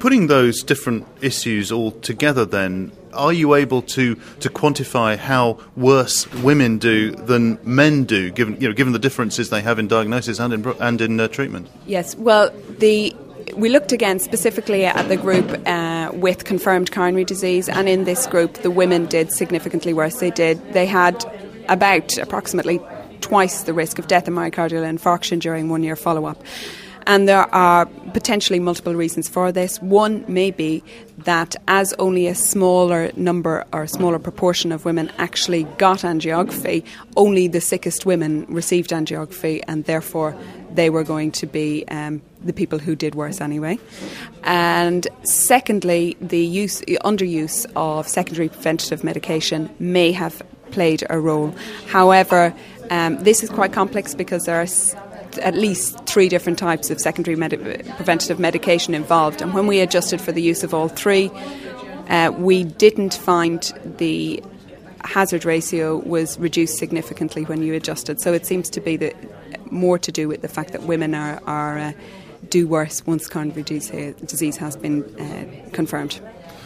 Putting those different issues all together, then, are you able to, to quantify how worse women do than men do, given, you know, given the differences they have in diagnosis and in, and in uh, treatment? Yes, well, the we looked again specifically at the group uh, with confirmed coronary disease, and in this group, the women did significantly worse. They did. They had about approximately twice the risk of death and myocardial infarction during one year follow up. And there are potentially multiple reasons for this. One may be that as only a smaller number or a smaller proportion of women actually got angiography, only the sickest women received angiography, and therefore they were going to be um, the people who did worse anyway. And secondly, the use, underuse of secondary preventative medication may have played a role. However, um, this is quite complex because there are at least three different types of secondary med- preventative medication involved. And when we adjusted for the use of all three, uh, we didn't find the hazard ratio was reduced significantly when you adjusted. So it seems to be that more to do with the fact that women are, are uh, do worse once coronary disease has been uh, confirmed.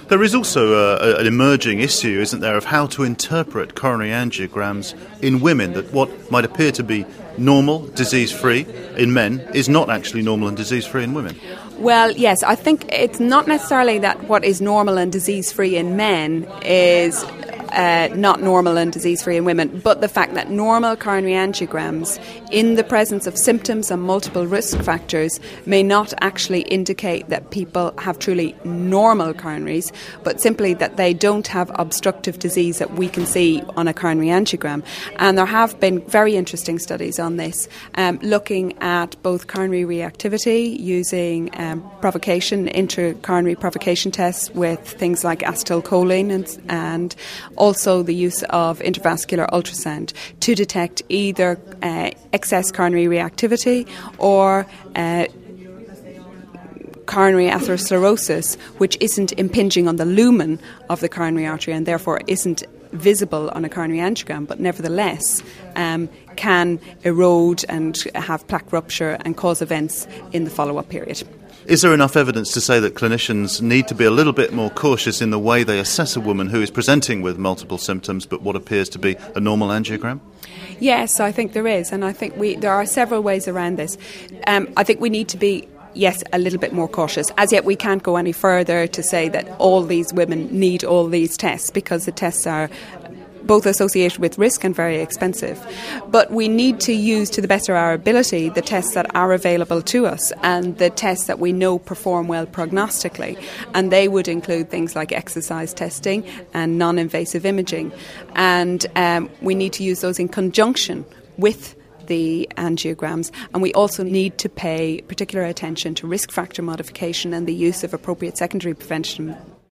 There is also uh, a, an emerging issue, isn't there, of how to interpret coronary angiograms in women. That what might appear to be normal, disease free in men is not actually normal and disease free in women. Well, yes, I think it's not necessarily that what is normal and disease free in men is uh, not normal and disease free in women, but the fact that normal coronary angiograms, in the presence of symptoms and multiple risk factors, may not actually indicate that people have truly normal coronaries, but simply that they don't have obstructive disease that we can see on a coronary angiogram. And there have been very interesting studies on this, um, looking at both coronary reactivity using um, provocation, intracoronary provocation tests with things like acetylcholine and, and also the use of intravascular ultrasound to detect either uh, excess coronary reactivity or uh, coronary atherosclerosis, which isn't impinging on the lumen of the coronary artery and therefore isn't visible on a coronary angiogram, but nevertheless um, can erode and have plaque rupture and cause events in the follow up period. Is there enough evidence to say that clinicians need to be a little bit more cautious in the way they assess a woman who is presenting with multiple symptoms but what appears to be a normal angiogram? Yes, I think there is, and I think we there are several ways around this. Um, I think we need to be yes, a little bit more cautious. As yet, we can't go any further to say that all these women need all these tests because the tests are both associated with risk and very expensive. But we need to use to the best of our ability the tests that are available to us and the tests that we know perform well prognostically. And they would include things like exercise testing and non invasive imaging. And um, we need to use those in conjunction with the angiograms, and we also need to pay particular attention to risk factor modification and the use of appropriate secondary prevention